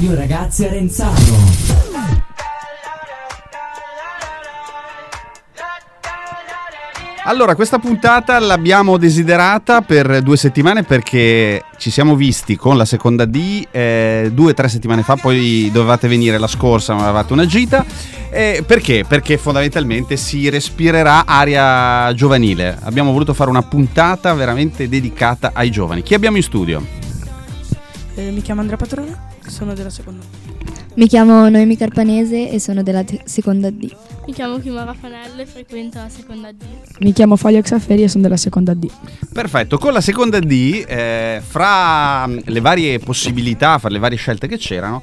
Radio Ragazzi Arenzano. Allora, questa puntata l'abbiamo desiderata per due settimane perché ci siamo visti con la seconda D eh, due o tre settimane fa, poi dovevate venire la scorsa, ma avevate una gita. Eh, perché? Perché fondamentalmente si respirerà aria giovanile. Abbiamo voluto fare una puntata veramente dedicata ai giovani. Chi abbiamo in studio? Eh, mi chiamo Andrea Patrone, sono della seconda. Mi chiamo Noemi Carpanese e sono della te- seconda D. Mi chiamo Kimora Fanello e frequento la seconda D. Mi chiamo Fabio Xaferi e sono della seconda D. Perfetto, con la seconda D, eh, fra mm, le varie possibilità, fra le varie scelte che c'erano,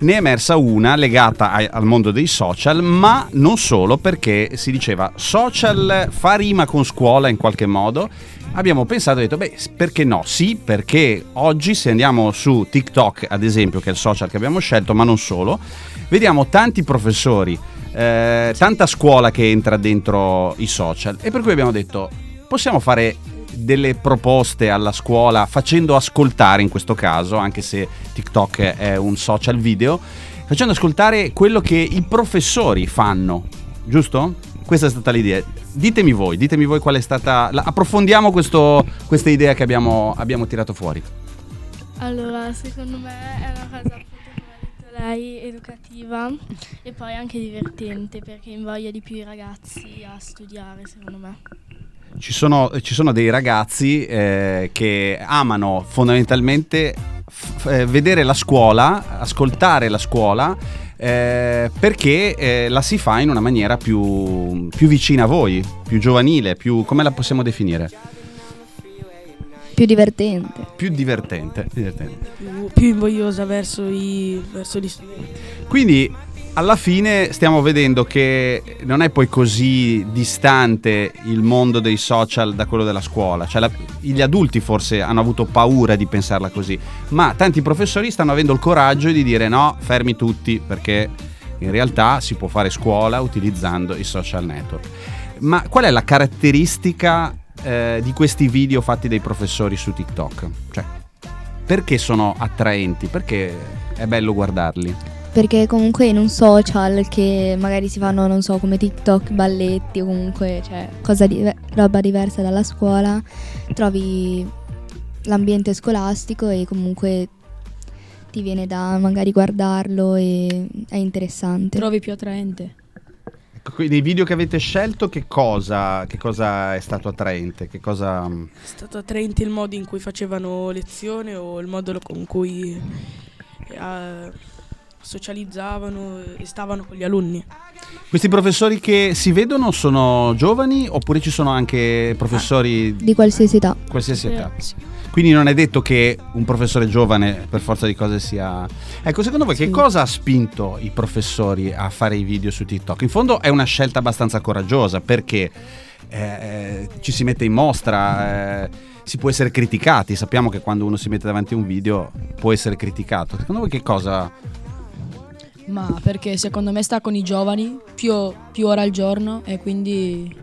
ne è emersa una legata ai- al mondo dei social, ma non solo perché si diceva social fa rima con scuola in qualche modo. Abbiamo pensato e detto, beh, perché no? Sì, perché oggi se andiamo su TikTok, ad esempio, che è il social che abbiamo scelto, ma non solo, vediamo tanti professori, eh, tanta scuola che entra dentro i social e per cui abbiamo detto, possiamo fare delle proposte alla scuola facendo ascoltare in questo caso, anche se TikTok è un social video, facendo ascoltare quello che i professori fanno, giusto? Questa è stata l'idea. Ditemi voi, ditemi voi qual è stata... la- approfondiamo questo- questa idea che abbiamo, abbiamo tirato fuori. Allora, secondo me è una cosa appunto come ha detto lei, educativa e poi anche divertente perché invoglia di più i ragazzi a studiare, secondo me. Ci sono, ci sono dei ragazzi eh, che amano fondamentalmente f- eh, vedere la scuola, ascoltare la scuola, eh, perché eh, la si fa in una maniera più, più vicina a voi, più giovanile, più, come la possiamo definire? Più divertente. Più divertente. divertente. Più, più invogliosa verso, i, verso gli studenti. Quindi alla fine stiamo vedendo che non è poi così distante il mondo dei social da quello della scuola, cioè la- gli adulti forse hanno avuto paura di pensarla così, ma tanti professori stanno avendo il coraggio di dire no, fermi tutti perché in realtà si può fare scuola utilizzando i social network. Ma qual è la caratteristica eh, di questi video fatti dai professori su TikTok? Cioè, perché sono attraenti? Perché è bello guardarli? Perché comunque in un social che magari si fanno, non so, come TikTok, balletti o comunque, cioè, cosa dive- roba diversa dalla scuola, trovi l'ambiente scolastico e comunque ti viene da magari guardarlo e è interessante. Trovi più attraente? Ecco, quindi Dei video che avete scelto, che cosa, che cosa è stato attraente? Che cosa... È stato attraente il modo in cui facevano lezione o il modo con cui eh, socializzavano e stavano con gli alunni. Questi professori che si vedono sono giovani oppure ci sono anche professori di qualsiasi età. qualsiasi Sì. età? Quindi non è detto che un professore giovane per forza di cose sia... Ecco, secondo voi che Sì. cosa ha spinto i professori a fare i video su TikTok? In fondo è una scelta abbastanza coraggiosa perché eh, ci si mette in mostra, eh, si può essere criticati, sappiamo che quando uno si mette davanti a un video può essere criticato. Secondo voi che cosa... Ma perché secondo me sta con i giovani più, più ore al giorno e quindi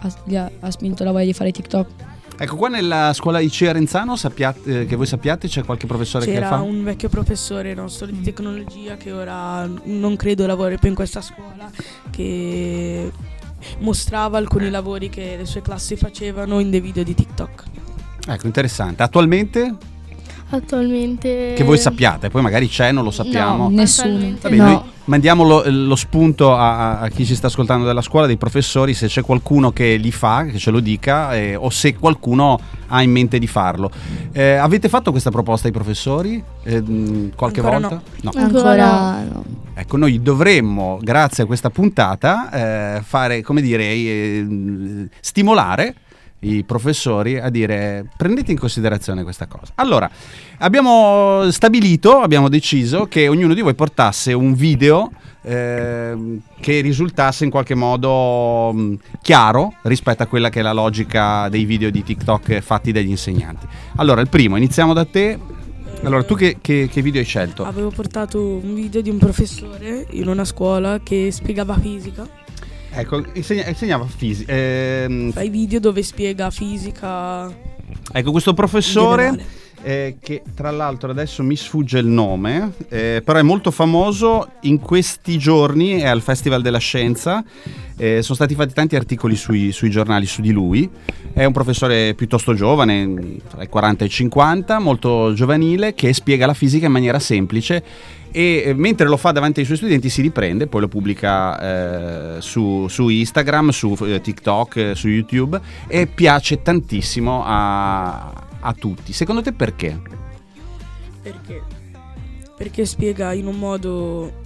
ha, gli ha, ha spinto la voglia di fare TikTok. Ecco, qua nella scuola IC Arenzano, sappiate- eh, che voi sappiate, c'è qualche professore che C'era fa... un vecchio professore nostro di tecnologia che ora non credo lavori più in questa scuola, che mostrava alcuni lavori che le sue classi facevano in dei video di TikTok. Ecco, interessante. Attualmente, Attualmente... che voi sappiate, poi magari c'è, non lo sappiamo. No, nessuno. Vabbè, No. noi mandiamo lo, lo spunto a, a chi ci sta ascoltando della scuola, dei professori, se c'è qualcuno che li fa, che ce lo dica, eh, o se qualcuno ha in mente di farlo. Eh, avete fatto questa proposta ai professori eh, mh, qualche Ancora volta? No. Ancora Ancora no. Ecco, noi dovremmo, grazie a questa puntata, eh, fare, come dire, eh, stimolare i professori a dire prendete in considerazione questa cosa. Allora, abbiamo stabilito, abbiamo deciso che ognuno di voi portasse un video ehm, che risultasse in qualche modo mh, chiaro rispetto a quella che è la logica dei video di TikTok fatti dagli insegnanti. Allora, il primo, iniziamo da te. Allora, tu che, che- che video hai scelto? Avevo portato un video di un professore in una scuola che spiegava fisica. Ecco, insegna- insegnava fisica. Ehm, Fa i video dove spiega fisica. ecco, questo professore. Eh, che tra l'altro adesso mi sfugge il nome, eh, però è molto famoso in questi giorni, è al Festival della Scienza, eh, sono stati fatti tanti articoli sui, sui giornali su di lui, è un professore piuttosto giovane, tra i 40 e i 50, molto giovanile, che spiega la fisica in maniera semplice e eh, mentre lo fa davanti ai suoi studenti si riprende, poi lo pubblica eh, su, su, Instagram, su eh, TikTok, su YouTube e piace tantissimo a, a tutti. Secondo te perché? Perché? Perché spiega in un modo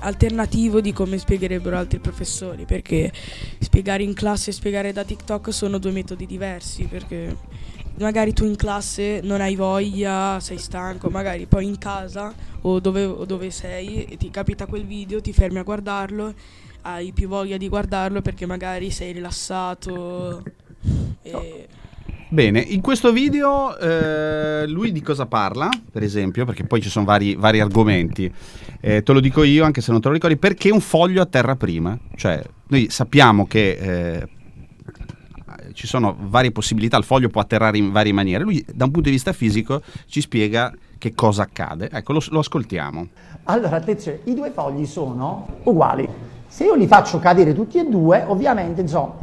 alternativo di come spiegherebbero altri professori, perché spiegare in classe e spiegare da TikTok sono due metodi diversi, perché magari tu in classe non hai voglia, sei stanco, magari poi in casa o dove, o dove sei e ti capita quel video, ti fermi a guardarlo, hai più voglia di guardarlo perché magari sei rilassato. E... Bene, in questo video eh, lui di cosa parla, per esempio, perché poi ci sono vari, vari argomenti, eh, te lo dico io anche se non te lo ricordi, perché un foglio a terra prima? Cioè, noi sappiamo che eh, ci sono varie possibilità, il foglio può atterrare in varie maniere, lui da un punto di vista fisico ci spiega che cosa accade. Ecco, lo, lo ascoltiamo. Allora, attenzione, i due fogli sono uguali. Se io li faccio cadere tutti e due, ovviamente, insomma,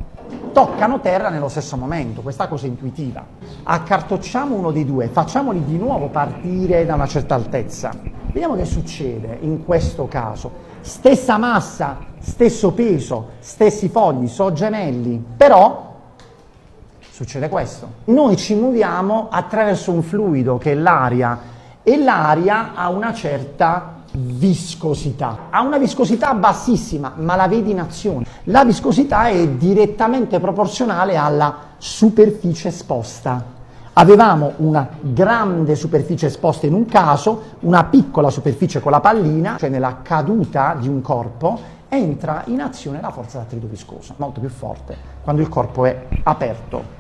toccano terra nello stesso momento, questa cosa è intuitiva. Accartocciamo uno dei due, facciamoli di nuovo partire da una certa altezza. Vediamo che succede in questo caso. Stessa massa, stesso peso, stessi fogli, so gemelli, però succede questo. Noi ci muoviamo attraverso un fluido che è l'aria e l'aria ha una certa viscosità. Ha una viscosità bassissima, ma la vedi in azione. La viscosità è direttamente proporzionale alla superficie esposta. Avevamo una grande superficie esposta in un caso, una piccola superficie con la pallina, cioè nella caduta di un corpo, entra in azione la forza d'attrito viscoso, molto più forte quando il corpo è aperto.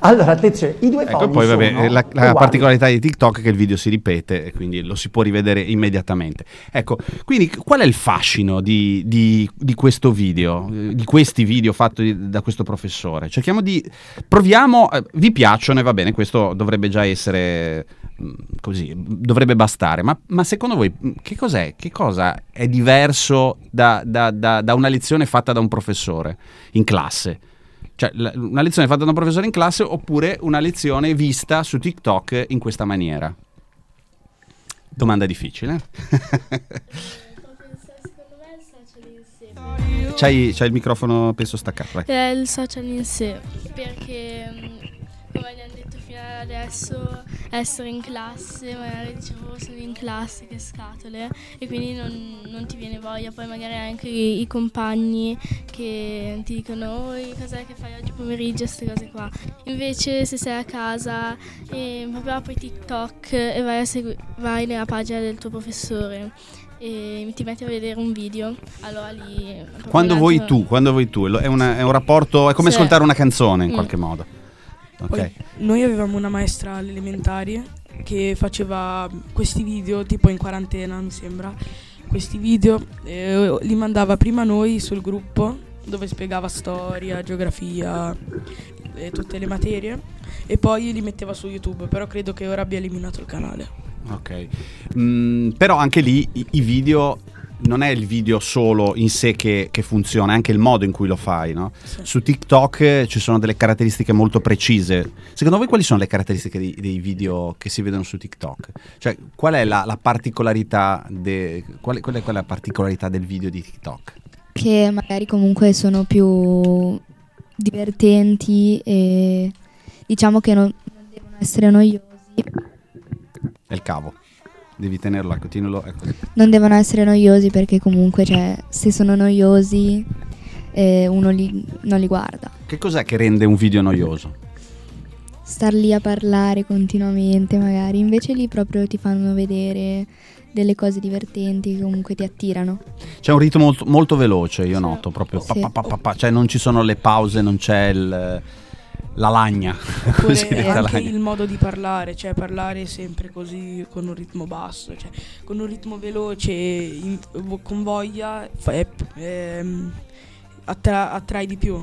Allora, attenzione, i due ecco, poi vabbè, sono la, la particolarità di TikTok è che il video si ripete e quindi lo si può rivedere immediatamente. Ecco, quindi qual è il fascino di, di, di questo video, di questi video fatti da questo professore? Cerchiamo di... proviamo, eh, vi piacciono e va bene, questo dovrebbe già essere mm, così, dovrebbe bastare, ma, ma secondo voi mm, che cos'è? Che cosa è diverso da, da, da, da una lezione fatta da un professore in classe? Cioè, una lezione fatta da un professore in classe oppure una lezione vista su TikTok in questa maniera? Domanda difficile. C'hai, c'hai il microfono penso staccato. Vai. È il social in sé, perché come abbiamo detto fino adesso essere in classe, magari dicevo sono in classe che scatole e quindi non, non ti viene voglia, poi magari anche i, i compagni che ti dicono oh, cos'è che fai oggi pomeriggio, queste cose qua. Invece se sei a casa e proprio apri TikTok e vai, a segui- vai nella pagina del tuo professore e ti metti a vedere un video, allora lì... Quando vuoi tu, quando vuoi tu, è, una, è un rapporto, è come sì. ascoltare una canzone in mm. qualche modo. Okay. noi avevamo una maestra alle elementari che faceva questi video, tipo in quarantena mi sembra, questi video, eh, li mandava prima a noi sul gruppo dove spiegava storia, geografia e tutte le materie e poi li metteva su YouTube, però credo che ora abbia eliminato il canale. Ok, mm, però anche lì i, i video non è il video solo in sé che, che, funziona, è anche il modo in cui lo fai. No? Sì. Su TikTok ci sono delle caratteristiche molto precise. Secondo voi quali sono le caratteristiche dei, dei video che si vedono su TikTok? Cioè, qual è la, la particolarità, de, qual, qual, è, qual è la particolarità del video di TikTok? Che magari comunque sono più divertenti e diciamo che non, non devono essere noiosi. È il cavo. Devi tenerlo, ecco, tienilo, ecco. Non devono essere noiosi perché comunque, cioè, se sono noiosi eh, uno li, non li guarda. Che cos'è che rende un video noioso? Star lì a parlare continuamente magari, invece lì proprio ti fanno vedere delle cose divertenti che comunque ti attirano. C'è un ritmo molto, molto veloce, io noto, proprio sì. pa, pa, pa, cioè non ci sono le pause, non c'è il la lagna. Oppure anche lagna. il modo di parlare, cioè parlare sempre così con un ritmo basso, cioè con un ritmo veloce, in, con voglia, fa, è, ehm, attra, attrai di più.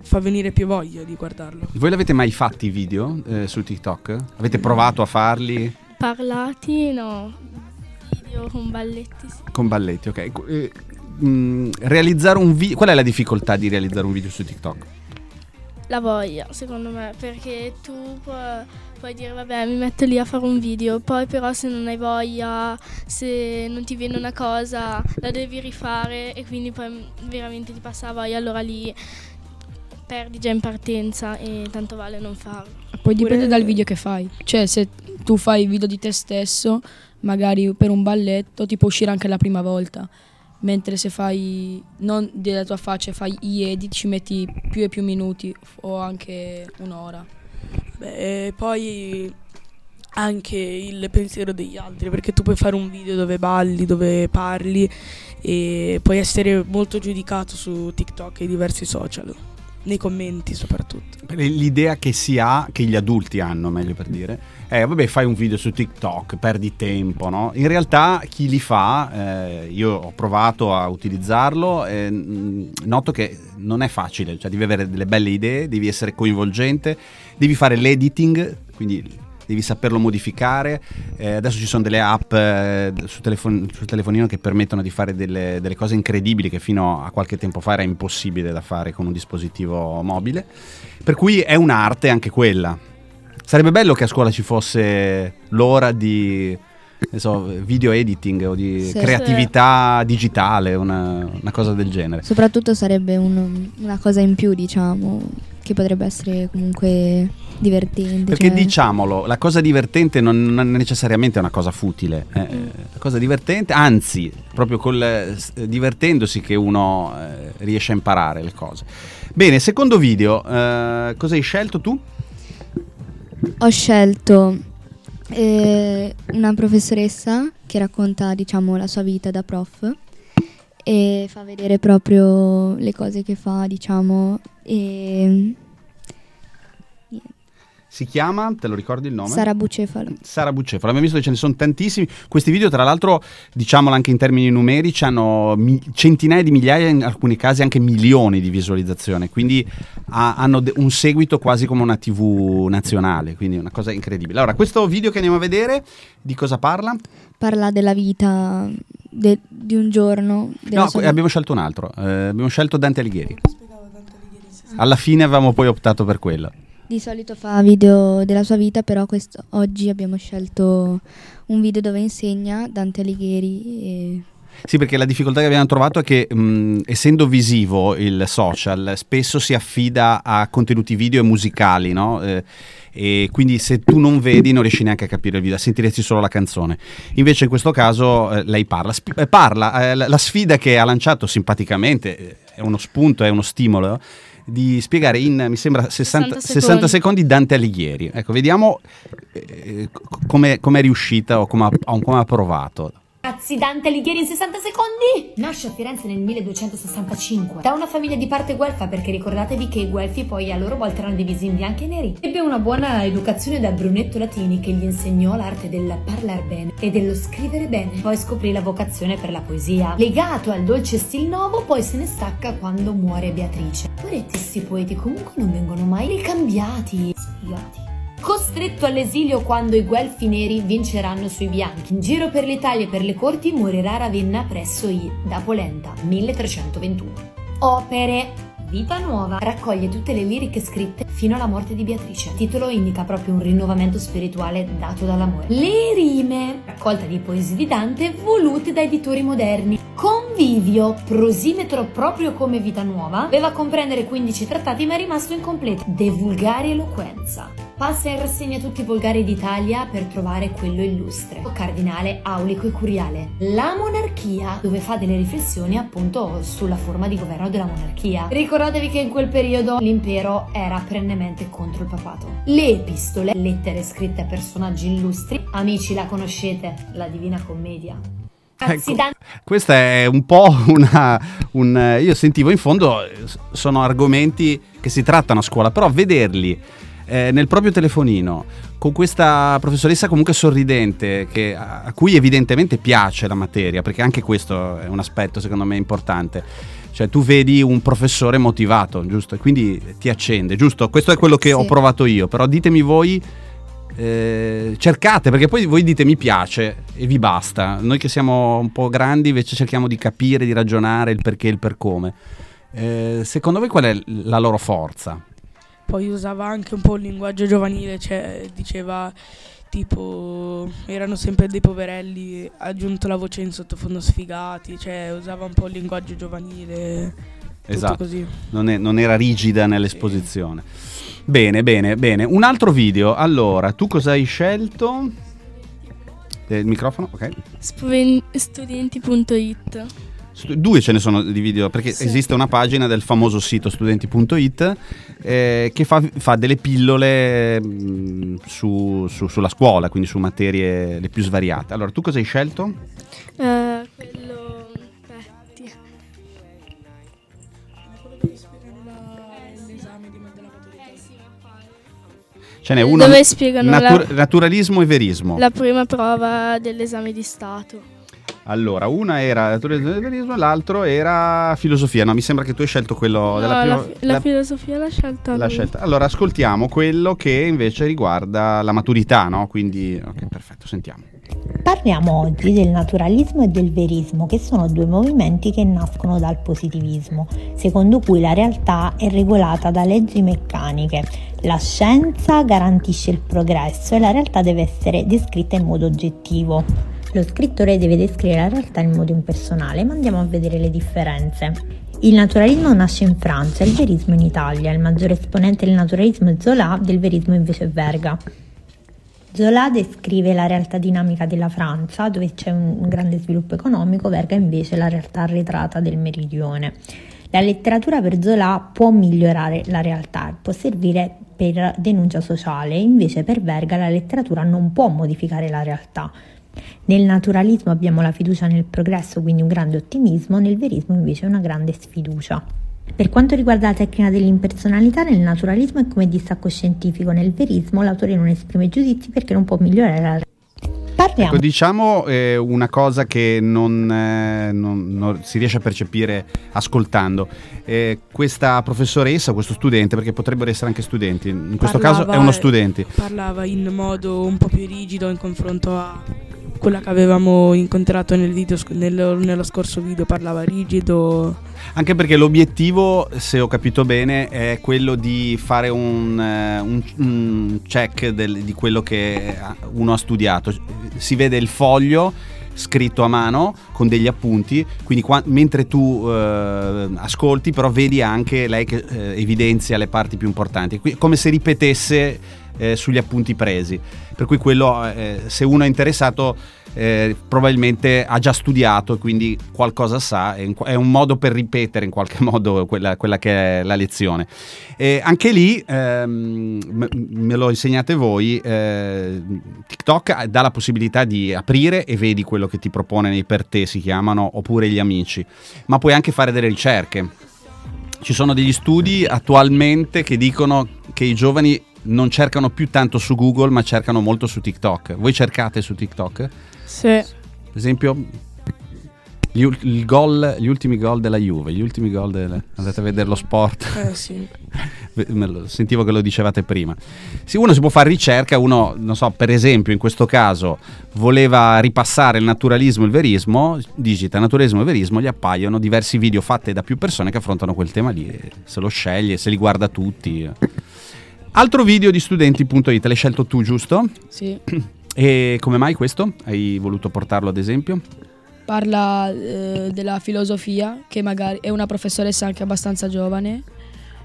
fa venire più voglia di guardarlo. Voi l'avete mai fatti i video eh, su TikTok? Avete provato a farli Parlati, no. Video con balletti, sì. con balletti? Ok. Eh, mm, realizzare un video. Qual è la difficoltà di realizzare un video su TikTok? La voglia, secondo me, perché tu pu- puoi dire vabbè mi metto lì a fare un video, poi però se non hai voglia, se non ti viene una cosa, la devi rifare e quindi poi veramente ti passa la voglia, allora lì perdi già in partenza e tanto vale non farlo. Poi dipende dal video che fai. Cioè, se tu fai video di te stesso, magari per un balletto, ti può uscire anche la prima volta. Mentre se fai non della tua faccia, fai gli edit, ci metti più e più minuti o anche un'ora. Beh, e poi anche il pensiero degli altri, perché tu puoi fare un video dove balli, dove parli e puoi essere molto giudicato su TikTok e diversi social, nei commenti soprattutto. L'idea che si ha, che gli adulti hanno, meglio per dire, è vabbè fai un video su TikTok, perdi tempo, no? In realtà chi li fa, eh, io ho provato a utilizzarlo, e mm, noto che non è facile, cioè devi avere delle belle idee, devi essere coinvolgente, devi fare l'editing, quindi devi saperlo modificare. Eh, adesso ci sono delle app eh, su telefon- sul telefonino che permettono di fare delle, delle cose incredibili che fino a qualche tempo fa era impossibile da fare con un dispositivo mobile. Per cui è un'arte anche quella. Sarebbe bello che a scuola ci fosse l'ora di so, video editing o di Sì. creatività digitale, una, una cosa del genere. Soprattutto sarebbe un- una cosa in più, diciamo, che potrebbe essere comunque divertente. Perché cioè- diciamolo, la cosa divertente non, non è necessariamente una cosa futile. eh, La cosa divertente, anzi, proprio col, eh, divertendosi che uno eh, riesce a imparare le cose. Bene, secondo video, eh, cosa hai scelto tu? Ho scelto eh, una professoressa che racconta, diciamo, la sua vita da prof e fa vedere proprio le cose che fa, diciamo, e Si chiama, te lo ricordi il nome? Sara Bucefalo. Sara Bucefalo, abbiamo visto che ce ne sono tantissimi. Questi video, tra l'altro, diciamolo anche in termini numerici, hanno mi- centinaia di migliaia, in alcuni casi anche milioni di visualizzazioni. Quindi ha- hanno de- un seguito quasi come una TV nazionale. Quindi è una cosa incredibile. Allora, questo video che andiamo a vedere, di cosa parla? Parla della vita de- di un giorno. No, sua abbiamo scelto un altro. eh, abbiamo scelto Dante Alighieri. Alla fine avevamo poi optato per quello. Di solito fa video della sua vita, però questo- oggi abbiamo scelto un video dove insegna Dante Alighieri. Sì, perché la difficoltà che abbiamo trovato è che mh, essendo visivo il social, spesso si affida a contenuti video e musicali, no? Eh, e quindi se tu non vedi non riesci neanche a capire il video, sentiresti solo la canzone. Invece in questo caso eh, lei parla, Sp- eh, parla eh, la, la sfida che ha lanciato simpaticamente, eh, è uno spunto, è uno stimolo, di spiegare in, mi sembra, 60, 60 60 secondi Dante Alighieri. Ecco, vediamo eh, co- come è riuscita o come ha, o come ha provato. Ragazzi, Dante Alighieri in 60 secondi! Nasce a Firenze nel 1265 da una famiglia di parte guelfa perché ricordatevi che i guelfi poi a loro volta erano divisi in bianchi e neri. Ebbe una buona educazione da Brunetto Latini che gli insegnò l'arte del parlar bene e dello scrivere bene. Poi scoprì la vocazione per la poesia. Legato al dolce stil nuovo, poi se ne stacca quando muore Beatrice. Poretti sti poeti comunque non vengono mai ricambiati. Spiati. Costretto all'esilio quando i guelfi neri vinceranno sui bianchi. In giro per l'Italia e per le corti morirà Ravenna presso i da Polenta, 1321. Opere. Vita Nuova raccoglie tutte le liriche scritte fino alla morte di Beatrice. Il titolo indica proprio un rinnovamento spirituale dato dall'amore. Le rime, raccolta di poesie di Dante volute da editori moderni. Convivio, prosimetro proprio come Vita Nuova, doveva comprendere 15 trattati ma è rimasto incompleto. De vulgari eloquenza. Passa in rassegna tutti i volgari d'Italia per trovare quello illustre. Cardinale, aulico e curiale. La monarchia, dove fa delle riflessioni appunto sulla forma di governo della monarchia. Ricordatevi che in quel periodo l'impero era perennemente contro il papato. Le epistole, lettere scritte a personaggi illustri. Amici, la conoscete, la Divina Commedia. Ecco, questa è un po' una... un- io sentivo in fondo, sono argomenti che si trattano a scuola, però vederli eh, nel proprio telefonino con questa professoressa comunque sorridente che- a, a cui evidentemente piace la materia, perché anche questo è un aspetto secondo me importante. Cioè tu vedi un professore motivato, giusto? E quindi ti accende, giusto? Questo è quello che Sì. ho provato io, però ditemi voi, eh, cercate, perché poi voi dite mi piace e vi basta. Noi che siamo un po' grandi invece cerchiamo di capire, di ragionare il perché e il per come. Eh, secondo voi qual è la loro forza? Poi usava anche un po' il linguaggio giovanile, cioè diceva tipo erano sempre dei poverelli, ha aggiunto la voce in sottofondo sfigati, cioè usava un po' il linguaggio giovanile. Esatto. non, è- non era rigida nell'esposizione. Bene, bene, bene. Un altro video. Allora, tu cosa hai scelto? Eh, il microfono? Ok. Spuven- studenti.it. Stu- Due ce ne sono di video, perché Sì. esiste una pagina del famoso sito studenti.it eh, che fa, fa delle pillole mh, su- su- sulla scuola, quindi su materie le più svariate. Allora, tu cosa hai scelto? Eh, Ce n'è uno. Dove spiegano Natur- la- naturalismo e verismo. La prima prova dell'esame di Stato. Allora, una era naturalismo e verismo, l'altro era filosofia. No, mi sembra che tu hai scelto quello No, della la, prima. fi- la la- filosofia l'ha scelta la scelta. Allora, ascoltiamo quello che invece riguarda la maturità, no? Quindi, ok, perfetto, sentiamo. Parliamo oggi del naturalismo e del verismo, che sono due movimenti che nascono dal positivismo, secondo cui la realtà è regolata da leggi meccaniche. La scienza garantisce il progresso e la realtà deve essere descritta in modo oggettivo. Lo scrittore deve descrivere la realtà in modo impersonale, ma andiamo a vedere le differenze. Il naturalismo nasce in Francia, il verismo in Italia. Il maggiore esponente del naturalismo è Zola, del verismo invece è Verga. Zola descrive la realtà dinamica della Francia, dove c'è un grande sviluppo economico, Verga invece la realtà arretrata del meridione. La letteratura per Zola può migliorare la realtà, può servire per denuncia sociale, invece per Verga la letteratura non può modificare la realtà. Nel naturalismo abbiamo la fiducia nel progresso, quindi un grande ottimismo, nel verismo invece una grande sfiducia. Per quanto riguarda la tecnica dell'impersonalità, nel naturalismo è come distacco scientifico, nel verismo l'autore non esprime giudizi perché non può migliorare la realtà. Parliamo. Ecco, diciamo eh, una cosa che non, eh, non- non si riesce a percepire ascoltando. Eh, questa professoressa, questo studente, perché potrebbero essere anche studenti, in questo caso è Parlava- uno studente. Parlava in modo un po' più rigido in confronto a quella che avevamo incontrato nel video, nello, nello scorso video, parlava rigido. Anche perché l'obiettivo, se ho capito bene, è quello di fare un, eh, un- un check del- di quello che uno ha studiato. Si vede il foglio scritto a mano con degli appunti, quindi qua- mentre tu eh, ascolti però vedi anche lei che eh, evidenzia le parti più importanti, Qui- come se ripetesse eh, sugli appunti presi. Per cui quello, eh, se uno è interessato, eh, probabilmente ha già studiato e quindi qualcosa sa, è, è un modo per ripetere in qualche modo quella, quella che è la lezione. E anche lì, ehm, me lo insegnate voi, eh, TikTok dà la possibilità di aprire e vedi quello che ti propone nei per te, si chiamano, oppure gli amici, ma puoi anche fare delle ricerche. Ci sono degli studi attualmente che dicono che i giovani non cercano più tanto su Google, ma cercano molto su TikTok. Voi cercate su TikTok? Sì. Per esempio, gli, gol- gli ultimi gol della Juve, gli ultimi gol del- andate a vedere lo sport. Eh, sì. Sentivo che lo dicevate prima. Sì, uno si può fare ricerca, uno, non so, per esempio, in questo caso voleva ripassare il naturalismo e il verismo, digita naturalismo e verismo, gli appaiono diversi video fatti da più persone che affrontano quel tema lì. Se lo sceglie, se li guarda tutti. Altro video di studenti.it, l'hai scelto tu, giusto? Sì. E come mai questo? Hai voluto portarlo ad esempio? Parla eh, della filosofia, che magari è una professoressa anche abbastanza giovane.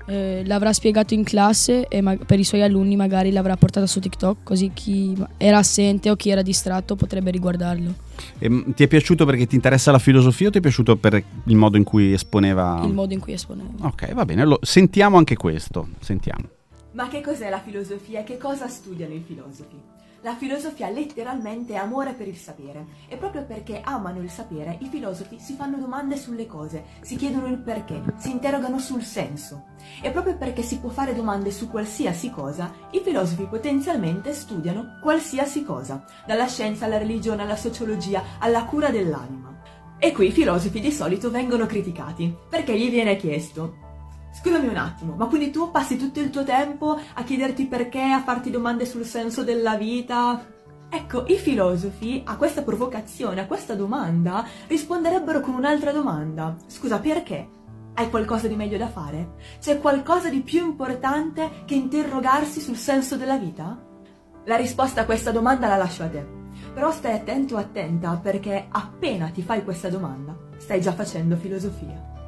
eh, l'avrà spiegato in classe e ma- per i suoi alunni magari l'avrà portata su TikTok, così chi era assente o chi era distratto potrebbe riguardarlo. E, mm, ti è piaciuto perché ti interessa la filosofia o ti è piaciuto per il modo in cui esponeva? Il modo in cui esponeva. Ok, va bene, lo- sentiamo anche questo. Sentiamo. Ma che cos'è la filosofia e che cosa studiano i filosofi? La filosofia letteralmente è amore per il sapere e proprio perché amano il sapere i filosofi si fanno domande sulle cose, si chiedono il perché, si interrogano sul senso. E proprio perché si può fare domande su qualsiasi cosa, i filosofi potenzialmente studiano qualsiasi cosa, dalla scienza alla religione alla sociologia alla cura dell'anima. E qui i filosofi di solito vengono criticati, perché gli viene chiesto Scusami un attimo, ma quindi tu passi tutto il tuo tempo a chiederti perché, a farti domande sul senso della vita? Ecco, i filosofi a questa provocazione, a questa domanda, risponderebbero con un'altra domanda. Scusa, perché? Hai qualcosa di meglio da fare? C'è qualcosa di più importante che interrogarsi sul senso della vita? La risposta a questa domanda la lascio a te. Però stai attento attenta perché appena ti fai questa domanda, stai già facendo filosofia.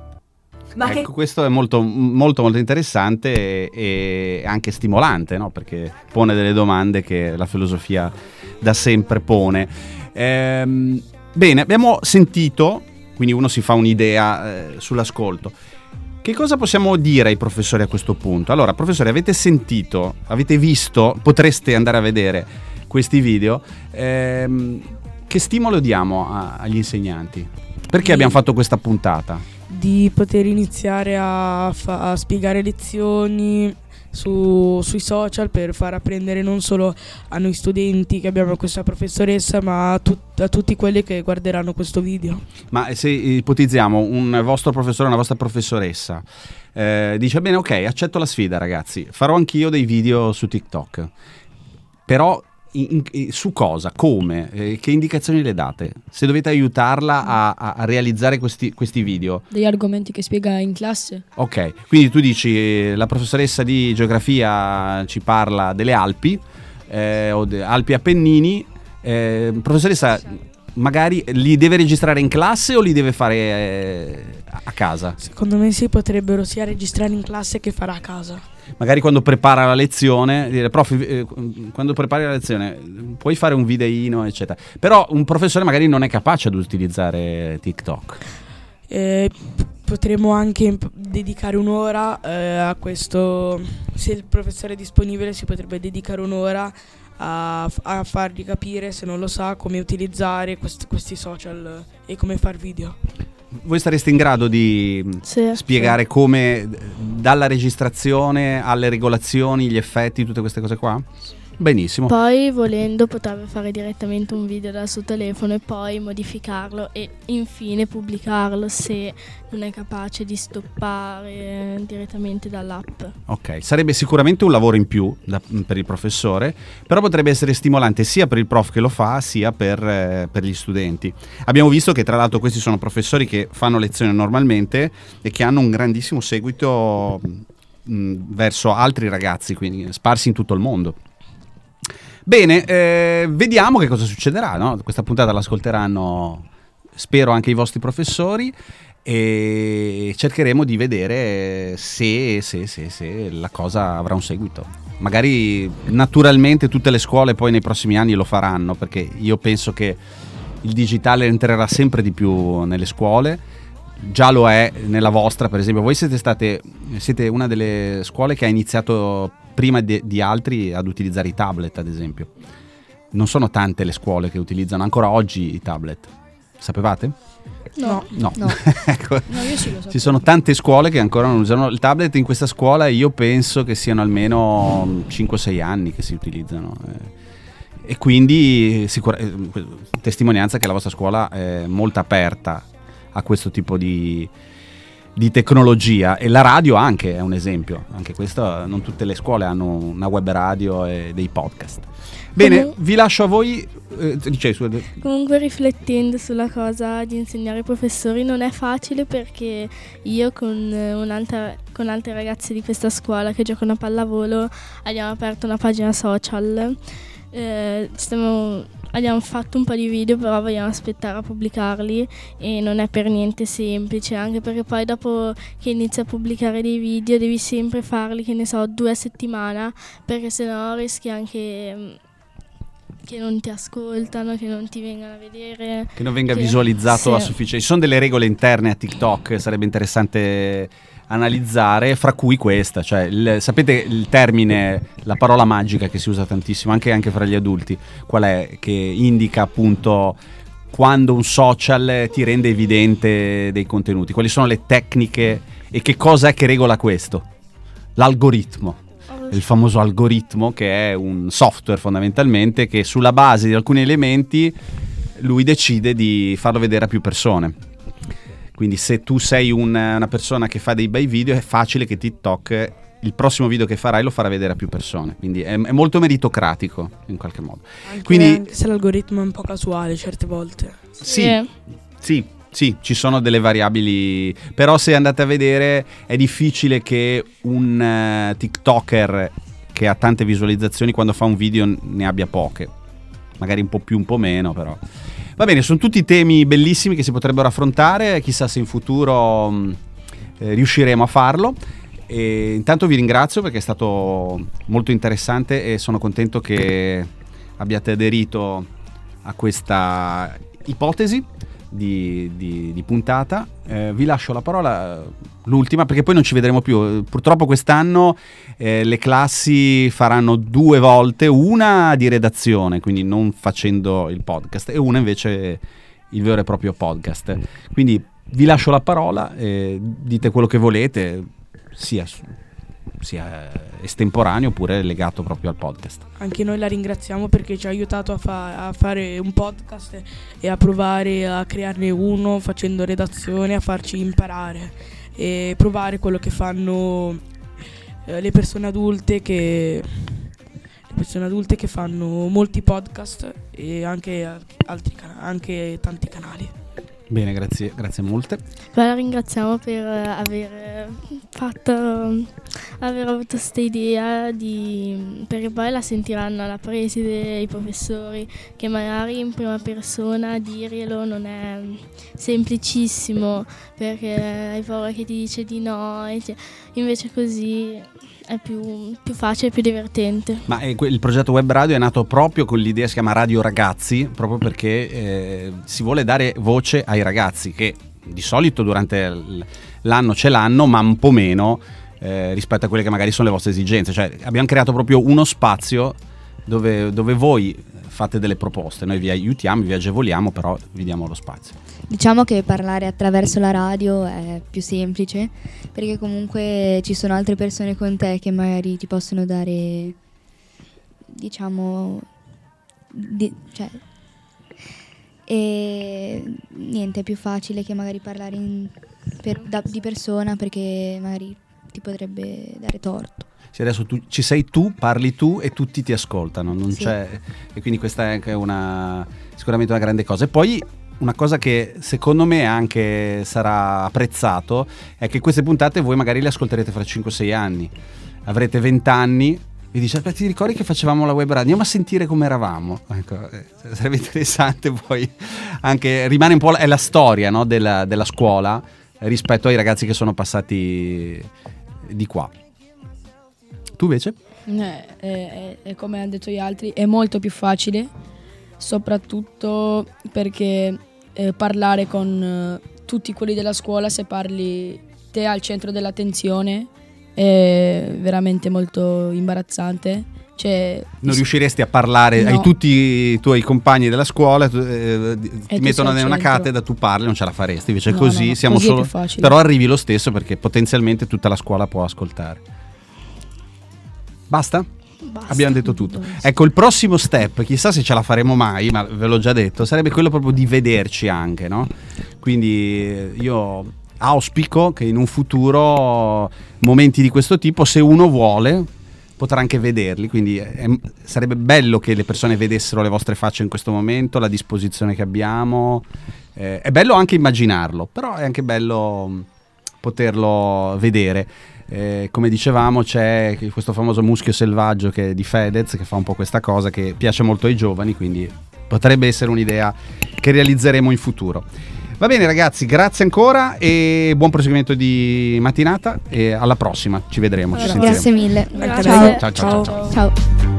Ma ecco, che... questo è molto, molto, molto interessante e, e anche stimolante, no? perché pone delle domande che la filosofia da sempre pone. Ehm, bene, abbiamo sentito, quindi uno si fa un'idea eh, sull'ascolto. Che cosa possiamo dire ai professori a questo punto? Allora, professori, avete sentito, avete visto, potreste andare a vedere questi video. Ehm, che stimolo diamo a, agli insegnanti? Perché abbiamo fatto questa puntata? Di poter iniziare a, fa- a spiegare lezioni su, sui social per far apprendere non solo a noi studenti che abbiamo questa professoressa, ma a, tut- a tutti quelli che guarderanno questo video. Ma se ipotizziamo un vostro professore, una vostra professoressa, eh, dice bene, ok, accetto la sfida, ragazzi, farò anch'io dei video su TikTok. Però in, in, su cosa, come, eh, che indicazioni le date? Se dovete aiutarla a, a realizzare questi, questi, video. Degli argomenti che spiega in classe. Ok, quindi tu dici eh, la professoressa di geografia ci parla delle Alpi, eh, o de, Alpi Appennini. Eh, professoressa, magari li deve registrare in classe o li deve fare eh, a casa? Secondo me si potrebbero sia registrare in classe che fare a casa. Magari quando prepara la lezione, dire prof, eh, quando prepari la lezione puoi fare un videino, eccetera. Però un professore magari non è capace ad utilizzare TikTok. Eh, potremmo anche dedicare un'ora eh, a questo, se il professore è disponibile si potrebbe dedicare un'ora a, a fargli capire, se non lo sa, come utilizzare quest- questi social e come far video. Voi sareste in grado di sì, spiegare sì. come dalla registrazione alle regolazioni, gli effetti, tutte queste cose qua? Benissimo. Poi volendo potrebbe fare direttamente un video dal suo telefono e poi modificarlo e infine pubblicarlo se non è capace di stoppare direttamente dall'app. Ok, sarebbe sicuramente un lavoro in più da, per il professore, però potrebbe essere stimolante sia per il prof che lo fa sia per, eh, per gli studenti. Abbiamo visto che tra l'altro questi sono professori che fanno lezioni normalmente e che hanno un grandissimo seguito mh, verso altri ragazzi, quindi sparsi in tutto il mondo. Bene, eh, vediamo che cosa succederà. No? Questa puntata l'ascolteranno, spero, anche i vostri professori e cercheremo di vedere se, se, se, se, la cosa avrà un seguito. Magari naturalmente tutte le scuole poi nei prossimi anni lo faranno perché io penso che il digitale entrerà sempre di più nelle scuole. Già lo è nella vostra, per esempio. Voi siete state siete una delle scuole che ha iniziato prima di, di altri ad utilizzare i tablet, ad esempio. Non sono tante le scuole che utilizzano ancora oggi i tablet. Sapevate? No. No. no. ecco. no so. Ci sono tante scuole che ancora non usano il tablet. In questa scuola io penso che siano almeno 5-6 anni che si utilizzano. Eh. E quindi sicura- eh, testimonianza che la vostra scuola è molto aperta a questo tipo di, di tecnologia e la radio anche è un esempio, anche questo non tutte le scuole hanno una web radio e dei podcast. Bene, Comun- vi lascio a voi. Eh, dicevi, Comunque riflettendo sulla cosa di insegnare ai professori non è facile perché io con, un'altra, con altre ragazze di questa scuola che giocano a pallavolo abbiamo aperto una pagina social. Eh, stiamo abbiamo fatto un po' di video, però vogliamo aspettare a pubblicarli e non è per niente semplice, anche perché poi dopo che inizi a pubblicare dei video devi sempre farli, che ne so, due a settimana, perché sennò rischi anche mm, che non ti ascoltano, che non ti vengano a vedere. Che non venga che... visualizzato sì. a sufficienza. Ci sono delle regole interne a TikTok, sarebbe interessante analizzare, fra cui questa, cioè il, sapete il termine, la parola magica che si usa tantissimo anche, anche fra gli adulti, qual è? Che indica appunto quando un social ti rende evidente dei contenuti, quali sono le tecniche e che cosa è che regola questo? L'algoritmo. Il famoso algoritmo che è un software fondamentalmente che sulla base di alcuni elementi lui decide di farlo vedere a più persone. Quindi se tu sei un- una persona che fa dei bei video è facile che TikTok il prossimo video che farai lo farà vedere a più persone. Quindi è, è molto meritocratico in qualche modo. Anche, Quindi- anche se l'algoritmo è un po' casuale certe volte. Sì, sì, sì, ci sono delle variabili, però se andate a vedere è difficile che un eh, TikToker che ha tante visualizzazioni quando fa un video ne abbia poche, magari un po' più, un po' meno, però. Va bene, sono tutti temi bellissimi che si potrebbero affrontare, chissà se in futuro mh, eh, riusciremo a farlo. E intanto vi ringrazio perché è stato molto interessante e sono contento che abbiate aderito a questa ipotesi di, di- di puntata. Eh, vi lascio la parola, l'ultima, perché poi non ci vedremo più. Purtroppo quest'anno eh, le classi faranno due volte, una di redazione, quindi non facendo il podcast, e una invece il vero e proprio podcast. Quindi vi lascio la parola, eh, dite quello che volete, sia, su- sia estemporaneo oppure legato proprio al podcast. Anche noi la ringraziamo perché ci ha aiutato a, fa- a fare un podcast e a provare a crearne uno facendo redazione, a farci imparare e provare quello che fanno eh, le persone adulte che persone adulte che fanno molti podcast e anche altri anche tanti canali. Bene, grazie, grazie molte. La ringraziamo per eh, aver fatto, aver avuto questa idea di, perché poi la sentiranno la preside, i professori, che magari in prima persona dirglielo non è semplicissimo perché hai paura che ti dice di no, e ti- invece così è più, più facile più divertente. Ma eh, il progetto web radio è nato proprio con l'idea, si chiama Radio Ragazzi, proprio perché eh, si vuole dare voce ai ragazzi che di solito durante l'anno ce l'hanno, ma un po' meno eh, rispetto a quelle che magari sono le vostre esigenze. Cioè abbiamo creato proprio uno spazio dove, dove voi fate delle proposte, noi vi aiutiamo, vi agevoliamo, però vi diamo lo spazio. Diciamo che parlare attraverso la radio è più semplice perché comunque ci sono altre persone con te che magari ti possono dare, diciamo, di- cioè, e niente, è più facile che magari parlare in- per- da- di persona perché magari ti potrebbe dare torto. Se adesso tu, ci sei tu, parli tu e tutti ti ascoltano, non Sì. c'è, e quindi questa è anche una, sicuramente una grande cosa. E poi una cosa che secondo me anche sarà apprezzato è che queste puntate voi magari le ascolterete fra 5-6 anni, avrete 20 anni. Vi dice, aspetta, ti ricordi che facevamo la web radio? Andiamo a sentire come eravamo. Ecco, eh, sarebbe interessante poi anche, rimane un po' la, è la storia no, della, della scuola rispetto ai ragazzi che sono passati di qua. Tu invece? Eh, è, è- è come hanno detto gli altri, è molto più facile, soprattutto perché eh, parlare con eh, tutti quelli della scuola, se parli te al centro dell'attenzione, è veramente molto imbarazzante. Cioè, Non riusciresti a parlare No. ai tutti i tuoi compagni della scuola, tu- eh, ti mettono in una cattedra, tu parli, non ce la faresti. Invece No, così no, siamo così è solo. Però arrivi lo stesso perché potenzialmente tutta la scuola può ascoltare. Basta? Basta. Abbiamo detto tutto. Ecco, il prossimo step, chissà se ce la faremo mai, ma ve l'ho già detto, sarebbe quello proprio di vederci anche, no? Quindi io auspico che in un futuro momenti di questo tipo, se uno vuole, potrà anche vederli. Quindi è- sarebbe bello che le persone vedessero le vostre facce in questo momento, la disposizione che abbiamo. Eh, è bello anche immaginarlo, però è anche bello poterlo vedere. Eh, come dicevamo c'è questo famoso muschio selvaggio che è di Fedez che fa un po' questa cosa che piace molto ai giovani, quindi potrebbe essere un'idea che realizzeremo in futuro. Va bene ragazzi, grazie ancora e buon proseguimento di mattinata e alla prossima, ci vedremo, ci sentiremo. Grazie mille. Ciao. Ciao, ciao, ciao, ciao. Ciao.